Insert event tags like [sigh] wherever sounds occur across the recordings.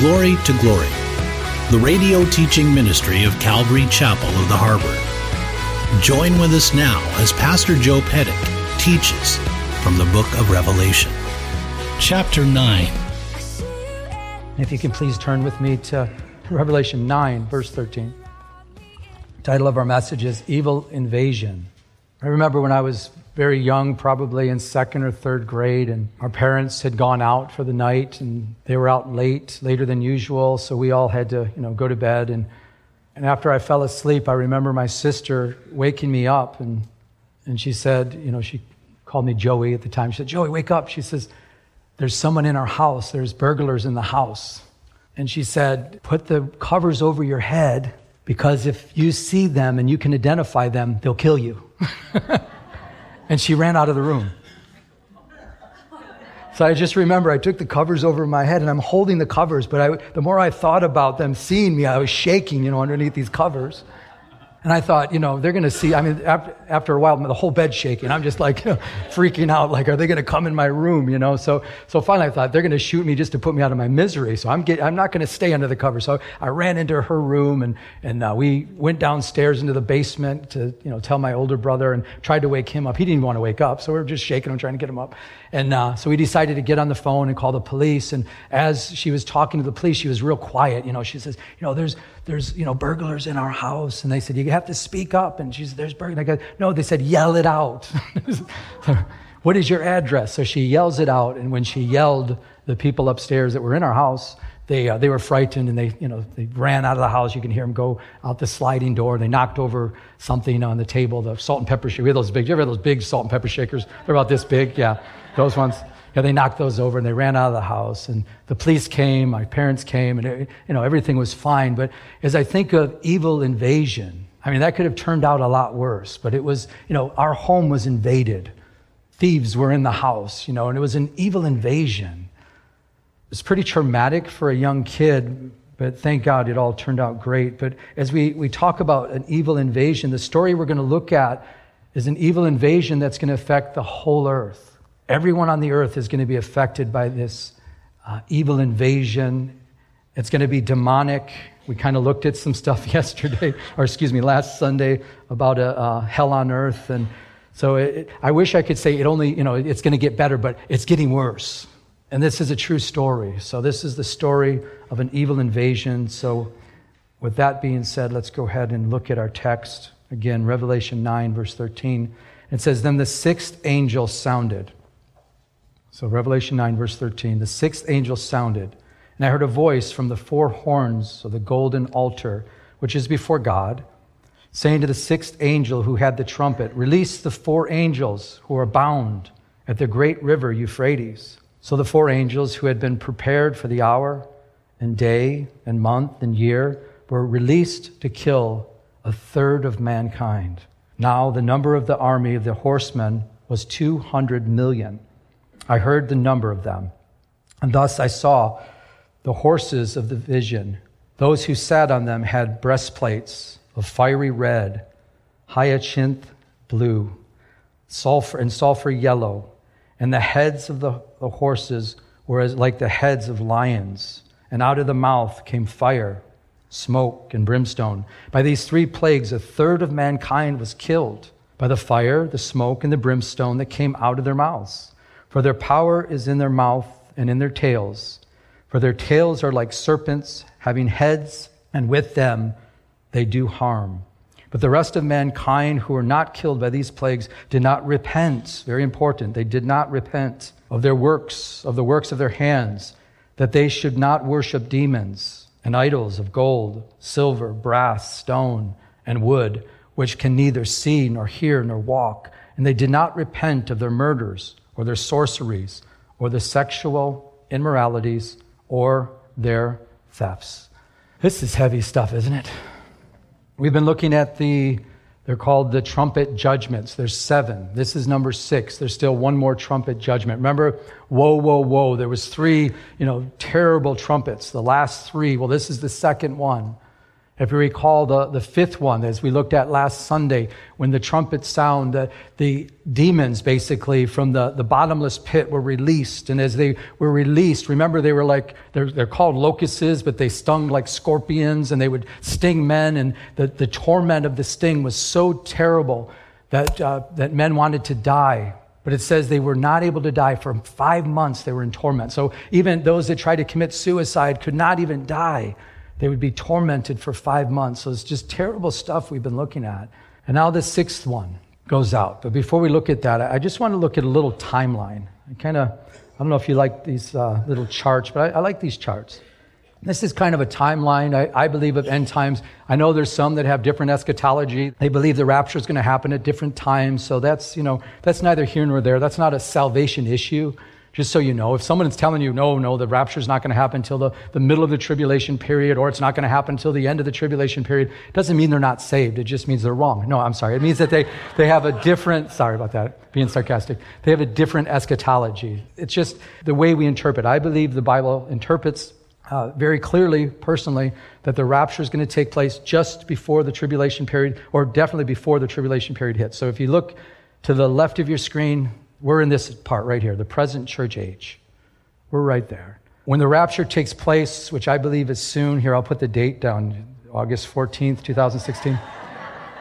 Glory to Glory, the radio teaching ministry of Calvary Chapel of the Harbor. Join with us now as Pastor Joe Pettick teaches from the book of Revelation. Chapter 9. If you can please turn with me to Revelation 9, verse 13. The title of our message is Evil Invasion. I remember when I was very young, probably in second or third grade, and our parents had gone out for the night and they were out late, later than usual, so we all had to, you know, go to bed. And, and after I fell asleep, I remember my sister waking me up and, and she said, you know, she called me Joey at the time. She said, Joey, wake up. She says, There's someone in our house, there's burglars in the house. And she said, Put the covers over your head because if you see them and you can identify them, they'll kill you. [laughs] and she ran out of the room. So I just remember I took the covers over my head and I'm holding the covers, but I, the more I thought about them seeing me, I was shaking, you know, underneath these covers. And I thought, you know, they're going to see. I mean, after, after a while, the whole bed's shaking. I'm just like you [laughs] know, freaking out. Like, are they going to come in my room? You know. So, so finally, I thought they're going to shoot me just to put me out of my misery. So I'm get, I'm not going to stay under the cover. So I ran into her room and and uh, we went downstairs into the basement to you know tell my older brother and tried to wake him up. He didn't want to wake up, so we were just shaking him, trying to get him up. And uh, so we decided to get on the phone and call the police. And as she was talking to the police, she was real quiet. You know, she says, you know, there's there's you know burglars in our house, and they said you have to speak up. And she said, there's burglars. I go, no, they said yell it out. [laughs] what is your address? So she yells it out, and when she yelled, the people upstairs that were in our house they, uh, they were frightened and they, you know, they ran out of the house. You can hear them go out the sliding door. They knocked over something on the table, the salt and pepper shaker. We had those big, you ever had those big salt and pepper shakers? They're about this big. Yeah, those ones. Yeah, they knocked those over and they ran out of the house. And the police came, my parents came, and it, you know, everything was fine. But as I think of evil invasion, I mean, that could have turned out a lot worse. But it was, you know, our home was invaded. Thieves were in the house, you know, and it was an evil invasion. It's pretty traumatic for a young kid, but thank God it all turned out great. But as we, we talk about an evil invasion, the story we're going to look at is an evil invasion that's going to affect the whole earth. Everyone on the earth is going to be affected by this uh, evil invasion. It's going to be demonic. We kind of looked at some stuff [laughs] yesterday, or excuse me, last Sunday about a, uh, hell on earth. And so it, I wish I could say it only, you know, it's going to get better, but it's getting worse. And this is a true story. So, this is the story of an evil invasion. So, with that being said, let's go ahead and look at our text. Again, Revelation 9, verse 13. It says, Then the sixth angel sounded. So, Revelation 9, verse 13. The sixth angel sounded, and I heard a voice from the four horns of the golden altar, which is before God, saying to the sixth angel who had the trumpet, Release the four angels who are bound at the great river Euphrates. So the four angels who had been prepared for the hour and day and month and year were released to kill a third of mankind. Now the number of the army of the horsemen was 200 million. I heard the number of them. And thus I saw the horses of the vision. Those who sat on them had breastplates of fiery red, hyacinth blue, sulfur and sulfur yellow and the heads of the, the horses were as, like the heads of lions. And out of the mouth came fire, smoke, and brimstone. By these three plagues, a third of mankind was killed by the fire, the smoke, and the brimstone that came out of their mouths. For their power is in their mouth and in their tails. For their tails are like serpents, having heads, and with them they do harm. But the rest of mankind who were not killed by these plagues did not repent. Very important. They did not repent of their works, of the works of their hands, that they should not worship demons and idols of gold, silver, brass, stone, and wood, which can neither see nor hear nor walk. And they did not repent of their murders or their sorceries or their sexual immoralities or their thefts. This is heavy stuff, isn't it? We've been looking at the, they're called the trumpet judgments. There's seven. This is number six. There's still one more trumpet judgment. Remember, whoa, whoa, whoa. There was three, you know, terrible trumpets. The last three. Well, this is the second one. If you recall the, the fifth one, as we looked at last Sunday, when the trumpets sound, the, the demons basically from the, the bottomless pit were released. And as they were released, remember they were like, they're, they're called locusts, but they stung like scorpions and they would sting men. And the, the torment of the sting was so terrible that, uh, that men wanted to die. But it says they were not able to die for five months. They were in torment. So even those that tried to commit suicide could not even die. They would be tormented for five months. So it's just terrible stuff we've been looking at. And now the sixth one goes out. But before we look at that, I just want to look at a little timeline. I kind of, I don't know if you like these uh, little charts, but I, I, like these charts. This is kind of a timeline, I, I believe, of end times. I know there's some that have different eschatology. They believe the rapture is going to happen at different times. So that's, you know, that's neither here nor there. That's not a salvation issue. Just so you know, if someone is telling you, no, no, the rapture is not going to happen until the, the middle of the tribulation period, or it's not going to happen until the end of the tribulation period, it doesn't mean they're not saved. It just means they're wrong. No, I'm sorry. It means that they, they have a different, sorry about that, being sarcastic. They have a different eschatology. It's just the way we interpret. I believe the Bible interprets uh, very clearly, personally, that the rapture is going to take place just before the tribulation period, or definitely before the tribulation period hits. So if you look to the left of your screen, we're in this part right here, the present church age. We're right there. When the rapture takes place, which I believe is soon, here I'll put the date down, August 14th, 2016.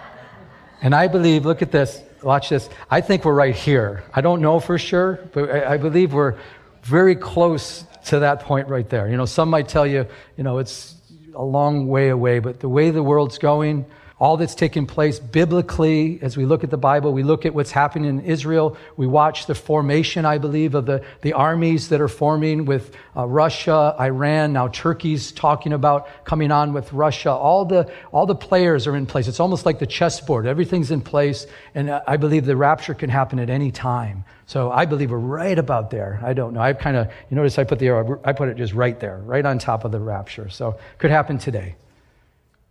[laughs] and I believe, look at this, watch this. I think we're right here. I don't know for sure, but I, I believe we're very close to that point right there. You know, some might tell you, you know, it's a long way away, but the way the world's going, all that's taken place biblically as we look at the Bible. We look at what's happening in Israel. We watch the formation, I believe, of the, the armies that are forming with uh, Russia, Iran. Now Turkey's talking about coming on with Russia. All the, all the players are in place. It's almost like the chessboard. Everything's in place. And uh, I believe the rapture can happen at any time. So I believe we're right about there. I don't know. I kind of, you notice I put the arrow, I put it just right there, right on top of the rapture. So could happen today.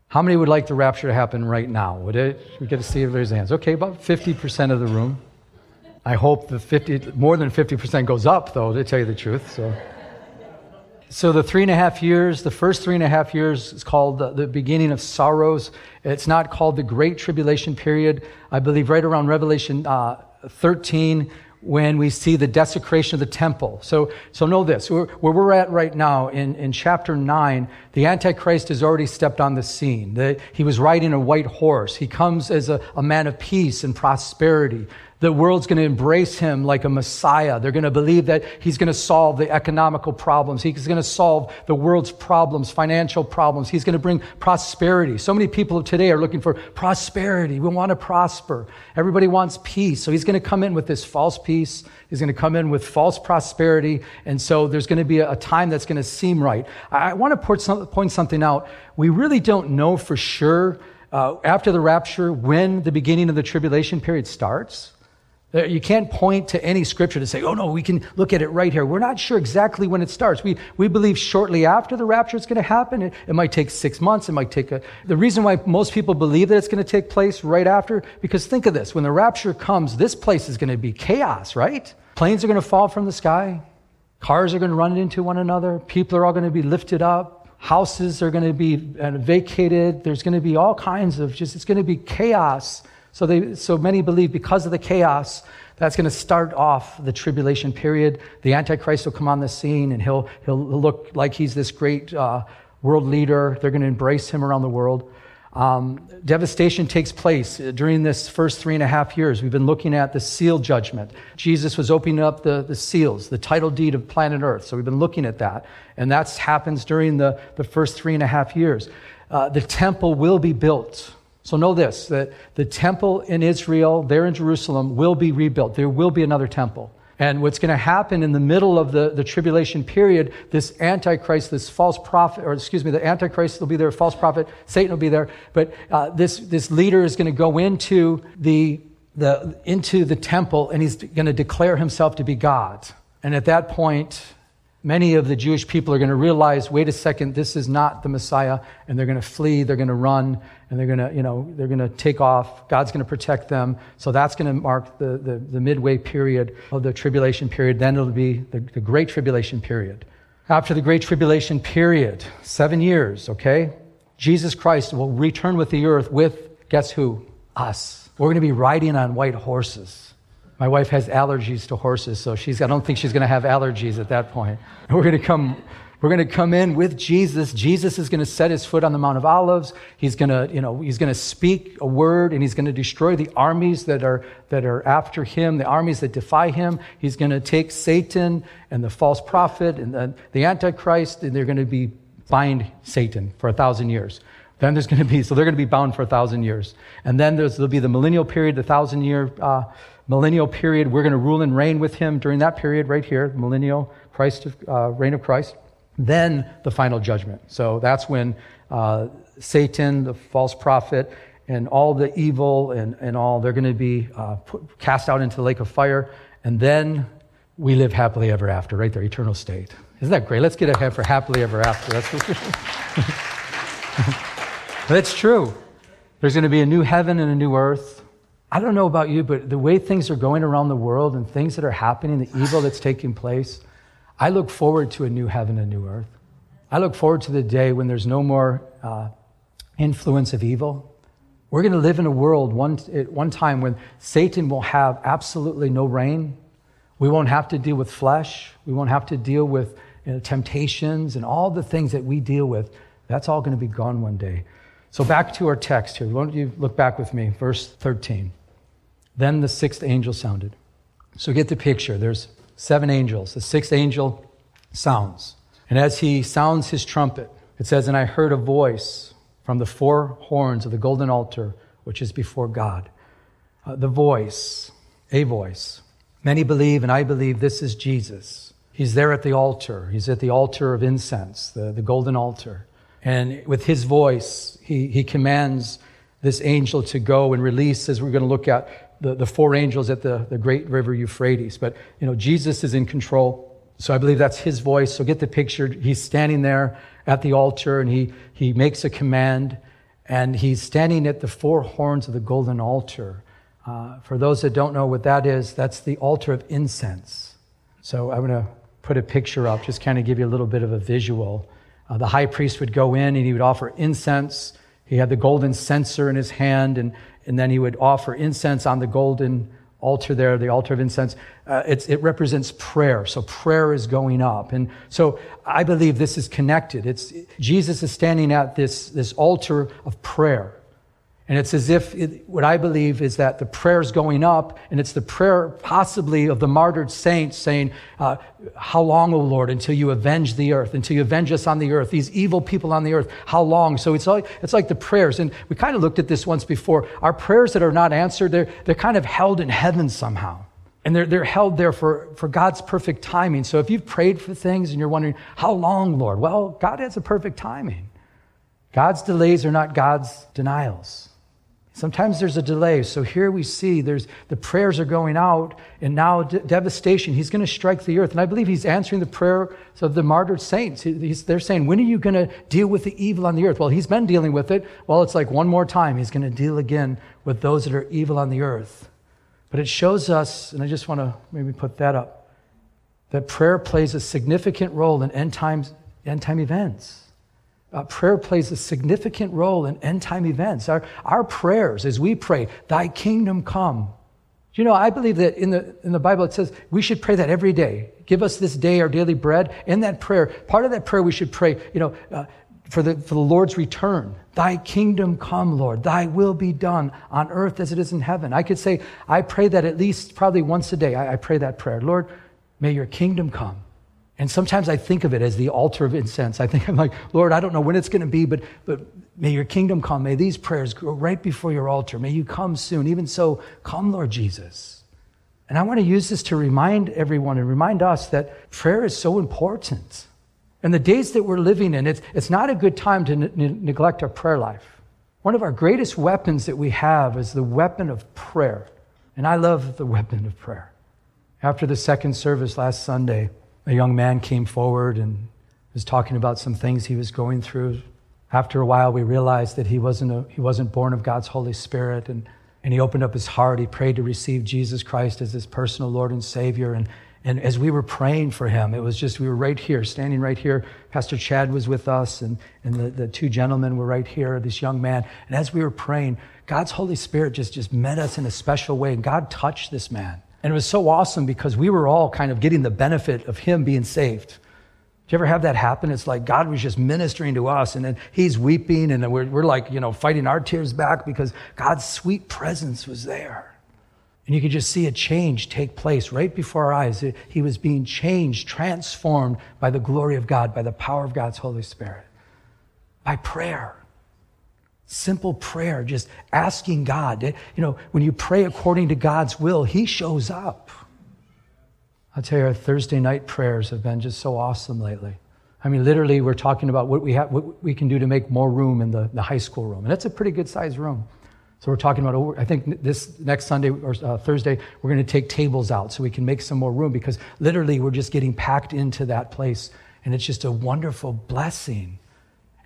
How many would like the rapture to happen right now? Would it? We get to see if there's hands. Okay, about 50% of the room. I hope the 50, more than 50% goes up, though, to tell you the truth. So, so the three and a half years, the first three and a half years is called the, the beginning of sorrows. It's not called the Great Tribulation period. I believe right around Revelation uh, 13, when we see the desecration of the temple. So, so know this where, we're at right now in, in chapter 9, the Antichrist has already stepped on the scene. The, he was riding a white horse. He comes as a, a man of peace and prosperity. The world's going to embrace him like a Messiah. They're going to believe that he's going to solve the economical problems. He's going to solve the world's problems, financial problems. He's going to bring prosperity. So many people of today are looking for prosperity. We want to prosper. Everybody wants peace. So he's going to come in with this false peace. He's going to come in with false prosperity. And so there's going to be a time that's going to seem right. I want to point something out. We really don't know for sure uh, after the rapture when the beginning of the tribulation period starts. Uh, you can't point to any scripture to say, oh no, we can look at it right here. We're not sure exactly when it starts. We, we believe shortly after the rapture it's going to happen. It, it might take six months. It might take a, the reason why most people believe that it's going to take place right after, because think of this. When the rapture comes, this place is going to be chaos, right? Planes are going to fall from the sky. Cars are going to run into one another. People are all going to be lifted up. Houses are going to be uh, vacated. There's going to be all kinds of just, it's going to be chaos so, they, so many believe because of the chaos, that's going to start off the tribulation period. The Antichrist will come on the scene and he'll, he'll look like he's this great uh, world leader. They're going to embrace him around the world. Um, devastation takes place during this first three and a half years. We've been looking at the seal judgment. Jesus was opening up the, the seals, the title deed of planet Earth. So we've been looking at that. And that happens during the, the first three and a half years. Uh, the temple will be built. So know this that the temple in Israel, there in Jerusalem, will be rebuilt. There will be another temple. And what's going to happen in the middle of the, the tribulation period, this Antichrist, this false prophet, or excuse me, the Antichrist will be there, false prophet, Satan will be there, but uh, this, this leader is going to go into the, the, into the temple and he's going to declare himself to be God. And at that point, many of the Jewish people are going to realize, wait a second, this is not the Messiah, and they're going to flee, they're going to run, and they're going to, you know, they're going to take off. God's going to protect them. So that's going to mark the, the, the midway period of the tribulation period. Then it'll be the, the great tribulation period. After the great tribulation period, seven years, okay? Jesus Christ will return with the earth with, guess who? Us. We're going to be riding on white horses. My wife has allergies to horses, so she's, I don't think she's going to have allergies at that point. [laughs] We're going to come we're going to come in with Jesus. Jesus is going to set his foot on the Mount of Olives. He's going to, you know, he's going to speak a word and he's going to destroy the armies that are, that are after him, the armies that defy him. He's going to take Satan and the false prophet and the, the Antichrist and they're going to be bind Satan for a thousand years. Then there's going to be, so they're going to be bound for a thousand years. And then there's, there'll be the millennial period, the thousand year, uh, millennial period. We're going to rule and reign with him during that period right here, millennial Christ, uh, reign of Christ then the final judgment. So that's when uh, Satan, the false prophet, and all the evil and, and all, they're going to be uh, put, cast out into the lake of fire. And then we live happily ever after, right there, eternal state. Isn't that great? Let's get ahead for happily ever after. That's, [laughs] That's true. There's going to be a new heaven and a new earth. I don't know about you, but the way things are going around the world and things that are happening, the evil that's taking place, I look forward to a new heaven and new earth. I look forward to the day when there's no more uh, influence of evil. We're going to live in a world one, at one time when Satan will have absolutely no reign. We won't have to deal with flesh. We won't have to deal with you know, temptations and all the things that we deal with. That's all going to be gone one day. So back to our text here. Why don't you look back with me, verse 13. Then the sixth angel sounded. So get the picture. There's seven angels. The sixth angel sounds. And as he sounds his trumpet, it says, And I heard a voice from the four horns of the golden altar, which is before God. Uh, the voice, a voice. Many believe, and I believe, this is Jesus. He's there at the altar. He's at the altar of incense, the, the golden altar. And with his voice, he, he commands this angel to go and release, as we're going to look at, the, the four angels at the, the great river Euphrates. But, you know, Jesus is in control. So I believe that's his voice. So get the picture. He's standing there at the altar and he, he makes a command and he's standing at the four horns of the golden altar. Uh, for those that don't know what that is, that's the altar of incense. So I'm going to put a picture up, just kind of give you a little bit of a visual. Uh, the high priest would go in and he would offer incense. He had the golden censer in his hand, and and then he would offer incense on the golden altar there, the altar of incense. Uh, it represents prayer. So prayer is going up. And so I believe this is connected. It's, Jesus is standing at this, this altar of prayer. And it's as if it, what I believe is that the prayer's going up, and it's the prayer possibly of the martyred saints saying, uh, How long, O Lord, until you avenge the earth, until you avenge us on the earth, these evil people on the earth? How long? So it's like, it's like the prayers. And we kind of looked at this once before. Our prayers that are not answered, they're, they're kind of held in heaven somehow. And they're, they're held there for, for God's perfect timing. So if you've prayed for things and you're wondering, How long, Lord? Well, God has a perfect timing. God's delays are not God's denials. Sometimes there's a delay. So here we see there's the prayers are going out, and now de- devastation. He's going to strike the earth, and I believe he's answering the prayer of the martyred saints. He's, they're saying, "When are you going to deal with the evil on the earth?" Well, he's been dealing with it. Well, it's like one more time. He's going to deal again with those that are evil on the earth. But it shows us, and I just want to maybe put that up, that prayer plays a significant role in end times, end time events uh, prayer plays a significant role in end time events. Our, our prayers, as we pray, Thy kingdom come. You know, I believe that in the, in the Bible it says we should pray that every day. Give us this day our daily bread. In that prayer, part of that prayer we should pray, you know, uh, for, the, for the Lord's return. Thy kingdom come, Lord. Thy will be done on earth as it is in heaven. I could say, I pray that at least probably once a day. I, I pray that prayer. Lord, may your kingdom come. And sometimes I think of it as the altar of incense. I think I'm like, Lord, I don't know when it's going to be, but, but may your kingdom come. May these prayers go right before your altar. May you come soon. Even so, come, Lord Jesus. And I want to use this to remind everyone and remind us that prayer is so important. And the days that we're living in, it's, it's not a good time to n- neglect our prayer life. One of our greatest weapons that we have is the weapon of prayer. And I love the weapon of prayer. After the second service last Sunday, a young man came forward and was talking about some things he was going through. After a while, we realized that he wasn't, a, he wasn't born of God's Holy Spirit. And, and he opened up his heart. He prayed to receive Jesus Christ as his personal Lord and Savior. And, And as we were praying for him, it was just, we were right here, standing right here. Pastor Chad was with us, and, and the, the two gentlemen were right here, this young man. And as we were praying, God's Holy Spirit just, just met us in a special way, and God touched this man. And it was so awesome because we were all kind of getting the benefit of him being saved. Do you ever have that happen? It's like God was just ministering to us, and then He's weeping, and we're, we're like, you know, fighting our tears back because God's sweet presence was there. And you could just see a change take place right before our eyes. He was being changed, transformed by the glory of God, by the power of God's Holy Spirit, by prayer. Simple prayer, just asking God. You know, when you pray according to God's will, He shows up. I'll tell you, our Thursday night prayers have been just so awesome lately. I mean, literally, we're talking about what we, have, what we can do to make more room in the, the high school room. And that's a pretty good sized room. So we're talking about, I think this next Sunday or uh, Thursday, we're going to take tables out so we can make some more room because literally we're just getting packed into that place. And it's just a wonderful blessing.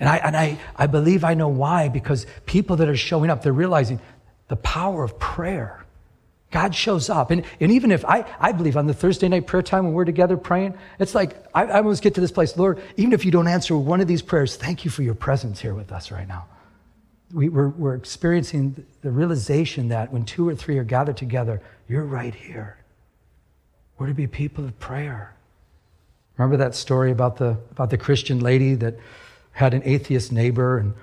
And I, and I, I believe I know why because people that are showing up, they're realizing the power of prayer. God shows up. And, and even if I, I believe on the Thursday night prayer time when we're together praying, it's like I, I almost get to this place, Lord, even if you don't answer one of these prayers, thank you for your presence here with us right now we, we're, we're experiencing the realization that when two or three are gathered together, you're right here. We're to be people of prayer. Remember that story about the, about the Christian lady that had an atheist neighbor and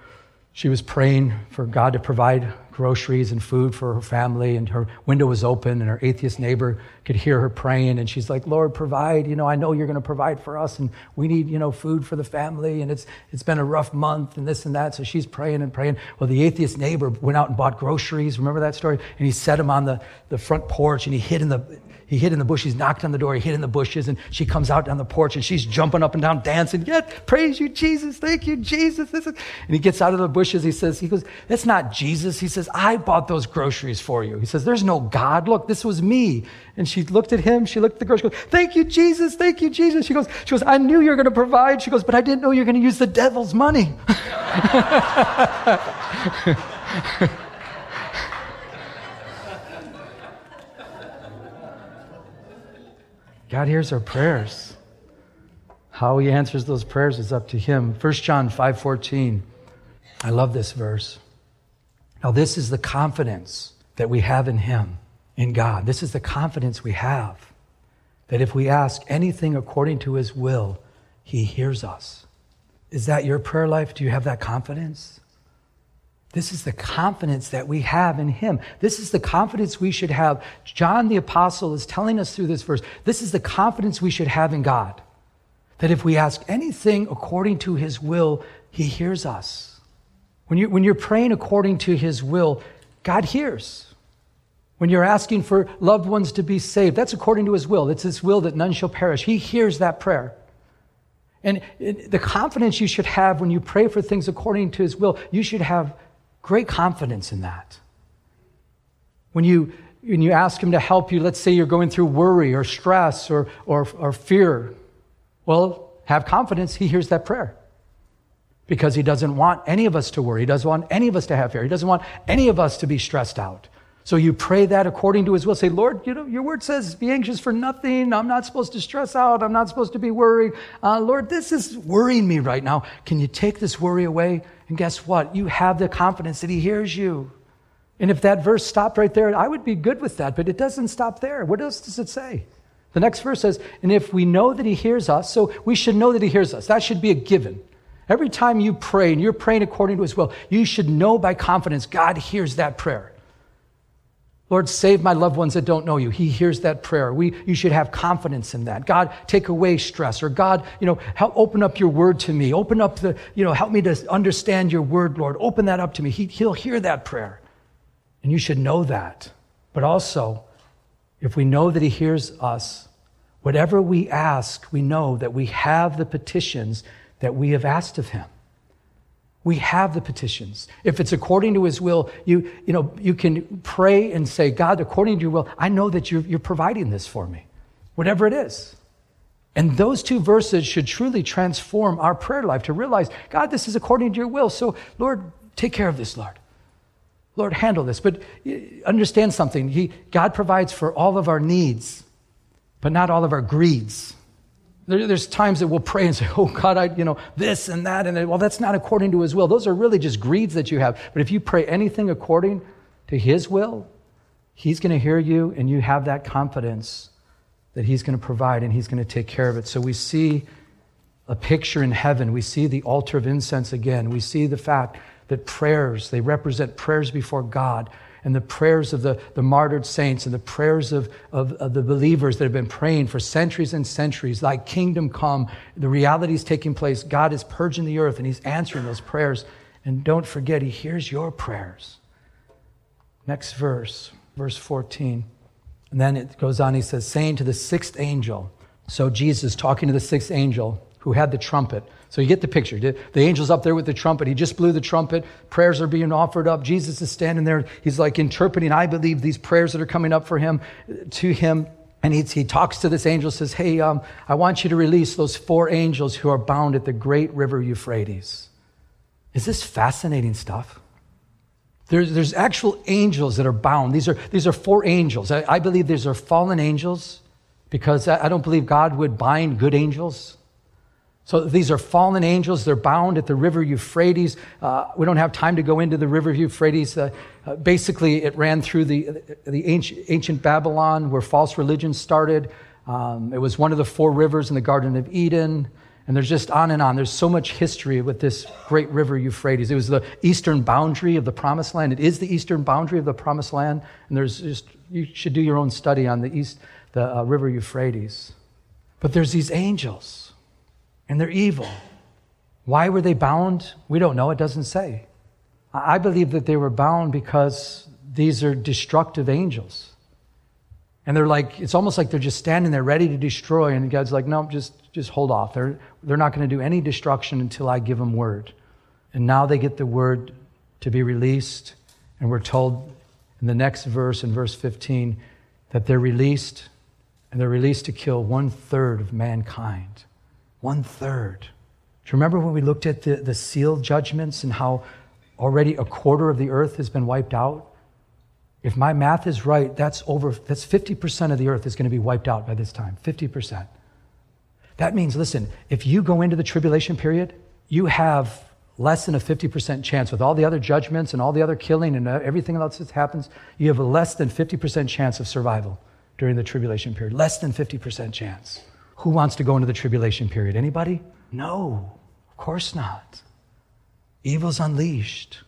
she was praying for God to provide groceries and food for her family, and her window was open, and her atheist neighbor could hear her praying, and she's like, "Lord, provide. You know, I know you're going to provide for us, and we need, you know, food for the family, and it's it's been a rough month, and this and that." So she's praying and praying. Well, the atheist neighbor went out and bought groceries. Remember that story? And he set them on the the front porch, and he hid in the he hid in the bushes, knocked on the door, he hid in the bushes, and she comes out on the porch and she's jumping up and down, dancing. Yeah, praise you, Jesus. Thank you, Jesus. This is... And he gets out of the bushes. He says, he goes, that's not Jesus. He says, I bought those groceries for you. He says, there's no God. Look, this was me. And she looked at him. She looked at the groceries. Goes, Thank you, Jesus. Thank you, Jesus. She goes, she goes, I knew you were going to provide. She goes, but I didn't know you were going to use the devil's money. [laughs] [laughs] God hears our prayers. How he answers those prayers is up to him. 1 John 5:14. I love this verse. Now this is the confidence that we have in him, in God. This is the confidence we have that if we ask anything according to his will, he hears us. Is that your prayer life? Do you have that confidence? This is the confidence that we have in Him. This is the confidence we should have. John the Apostle is telling us through this verse this is the confidence we should have in God. That if we ask anything according to His will, He hears us. When you're, when you're praying according to His will, God hears. When you're asking for loved ones to be saved, that's according to His will. It's His will that none shall perish. He hears that prayer. And the confidence you should have when you pray for things according to His will, you should have Great confidence in that. When you, when you ask Him to help you, let's say you're going through worry or stress or, or, or fear, well, have confidence He hears that prayer. Because He doesn't want any of us to worry. He doesn't want any of us to have fear. He doesn't want any of us to be stressed out. So you pray that according to his will. Say, Lord, you know, your word says, be anxious for nothing. I'm not supposed to stress out. I'm not supposed to be worried. Uh, Lord, this is worrying me right now. Can you take this worry away? And guess what? You have the confidence that He hears you. And if that verse stopped right there, I would be good with that, but it doesn't stop there. What else does it say? The next verse says, And if we know that He hears us, so we should know that He hears us. That should be a given. Every time you pray and you're praying according to His will, you should know by confidence God hears that prayer. Lord, save my loved ones that don't know you. He hears that prayer. We, you should have confidence in that. God, take away stress. Or God, you know, help open up your word to me. Open up the, you know, help me to understand your word, Lord. Open that up to me. He, he'll hear that prayer. And you should know that. But also, if we know that he hears us, whatever we ask, we know that we have the petitions that we have asked of him. We have the petitions. If it's according to his will, you, you, know, you can pray and say, God, according to your will, I know that you're, you're providing this for me, whatever it is. And those two verses should truly transform our prayer life to realize, God, this is according to your will. So, Lord, take care of this, Lord. Lord, handle this. But understand something. He, God provides for all of our needs. but not all of our greeds. There, there's times that we'll pray and say, [laughs] Oh God, I, you know, this and that. And well, that's not according to his will. Those are really just greeds that you have. But if you pray anything according to his will, he's going to hear you and you have that confidence that he's going to provide and he's going to take care of it. So we see a picture in heaven. We see the altar of incense again. We see the fact that prayers, they represent prayers before God and the prayers of the, the martyred saints and the prayers of, of, of, the believers that have been praying for centuries and centuries. Thy kingdom come. The reality is taking place. God is purging the earth and He's answering those prayers. And don't forget, He hears your prayers. Next verse, verse 14. And then it goes on, He says, saying to the sixth angel, so Jesus talking to the sixth angel who had the trumpet. So you get the picture. The, angel's up there with the trumpet. He just blew the trumpet. Prayers are being offered up. Jesus is standing there. He's like interpreting, I believe, these prayers that are coming up for him, to him. And he, he talks to this angel, says, Hey, um, I want you to release those four angels who are bound at the great river Euphrates. Is this fascinating stuff? There's, there's actual angels that are bound. These are, these are four angels. I, I believe these are fallen angels because I, I don't believe God would bind good angels. So these are fallen angels. They're bound at the river Euphrates. Uh, we don't have time to go into the river Euphrates. Uh, uh, basically, it ran through the, the ancient, ancient Babylon where false religion started. Um, it was one of the four rivers in the Garden of Eden. And there's just on and on. There's so much history with this great river Euphrates. It was the eastern boundary of the promised land. It is the eastern boundary of the promised land. And there's just, you should do your own study on the east, the uh, river Euphrates. But there's these angels and they're evil. Why were they bound? We don't know. It doesn't say. I believe that they were bound because these are destructive angels. And they're like, it's almost like they're just standing there ready to destroy. And God's like, no, just, just hold off. They're, they're not going to do any destruction until I give them word. And now they get the word to be released. And we're told in the next verse, in verse 15, that they're released, and they're released to kill one third of mankind. One third. Do you remember when we looked at the, the seal judgments and how already a quarter of the earth has been wiped out? If my math is right, that's over, that's 50% of the earth is going to be wiped out by this time. 50%. That means, listen, if you go into the tribulation period, you have less than a 50% chance with all the other judgments and all the other killing and uh, everything else that happens, you have a less than 50% chance of survival during the tribulation period. Less than 50% chance. Who wants to go into the tribulation period? Anybody? No, of course not. Evil's unleashed.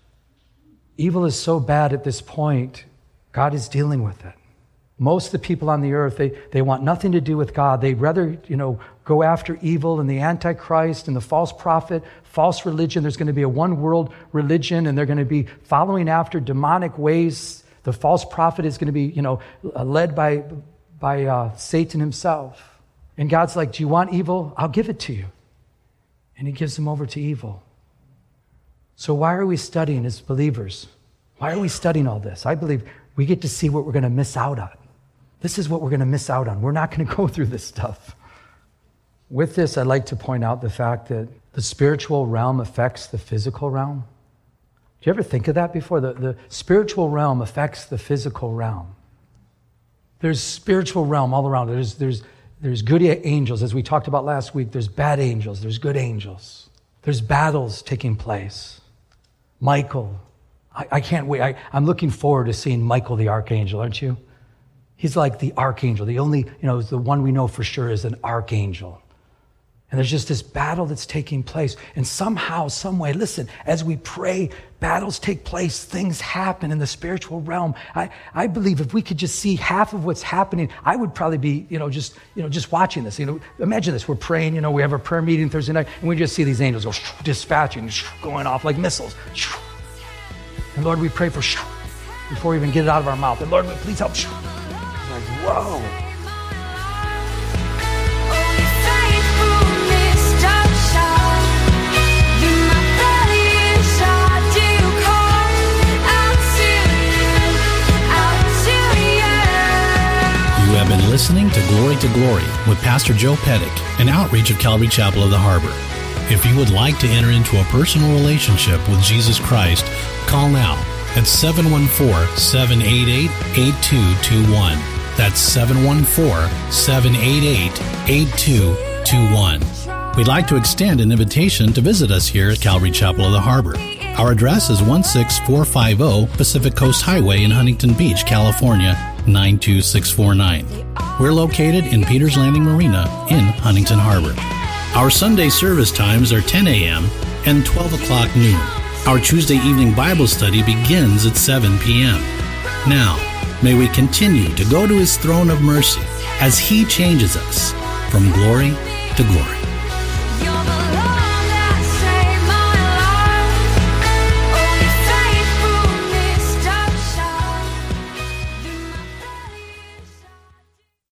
Evil is so bad at this point, God is dealing with it. Most of the people on the earth, they, they want nothing to do with God. They'd rather, you know, go after evil and the Antichrist and the false prophet, false religion. There's going to be a one world religion and they're going to be following after demonic ways. The false prophet is going to be, you know, led by, by uh, Satan himself. And God's like, Do you want evil? I'll give it to you. And He gives them over to evil. So, why are we studying as believers? Why are we studying all this? I believe we get to see what we're going to miss out on. This is what we're going to miss out on. We're not going [laughs] to go through this stuff. With this, I'd like to point out the fact that the spiritual realm affects the physical realm. Do you ever think of that before? The, the spiritual realm affects the physical realm. There's spiritual realm all around. There's, there's there's good angels, as we talked about last week. There's bad angels. There's good angels. There's battles taking place. Michael. I, I can't wait. I, I'm looking forward to seeing Michael the archangel, aren't you? He's like the archangel. The only, you know, the one we know for sure is an archangel. And there's just this battle that's taking place. And somehow, some way, listen, as we pray, battles take place, things happen in the spiritual realm. I, I believe if we could just see half of what's happening, I would probably be, you know, just, you know, just watching this. You know, imagine this. We're praying, you know, we have a prayer meeting Thursday night, and we just see these angels go dispatching, going off like missiles. And Lord, we pray for before we even get it out of our mouth. And Lord, please help. Like, whoa. Listening to Glory to Glory with Pastor Joe Pettick, an outreach of Calvary Chapel of the Harbor. If you would like to enter into a personal relationship with Jesus Christ, call now at 714 788 8221. That's 714 788 8221. We'd like to extend an invitation to visit us here at Calvary Chapel of the Harbor. Our address is 16450 Pacific Coast Highway in Huntington Beach, California 92649. We're located in Peters Landing Marina in Huntington Harbor. Our Sunday service times are 10 a.m. and 12 o'clock noon. Our Tuesday evening Bible study begins at 7 p.m. Now, may we continue to go to His throne of mercy as He changes us from glory to glory.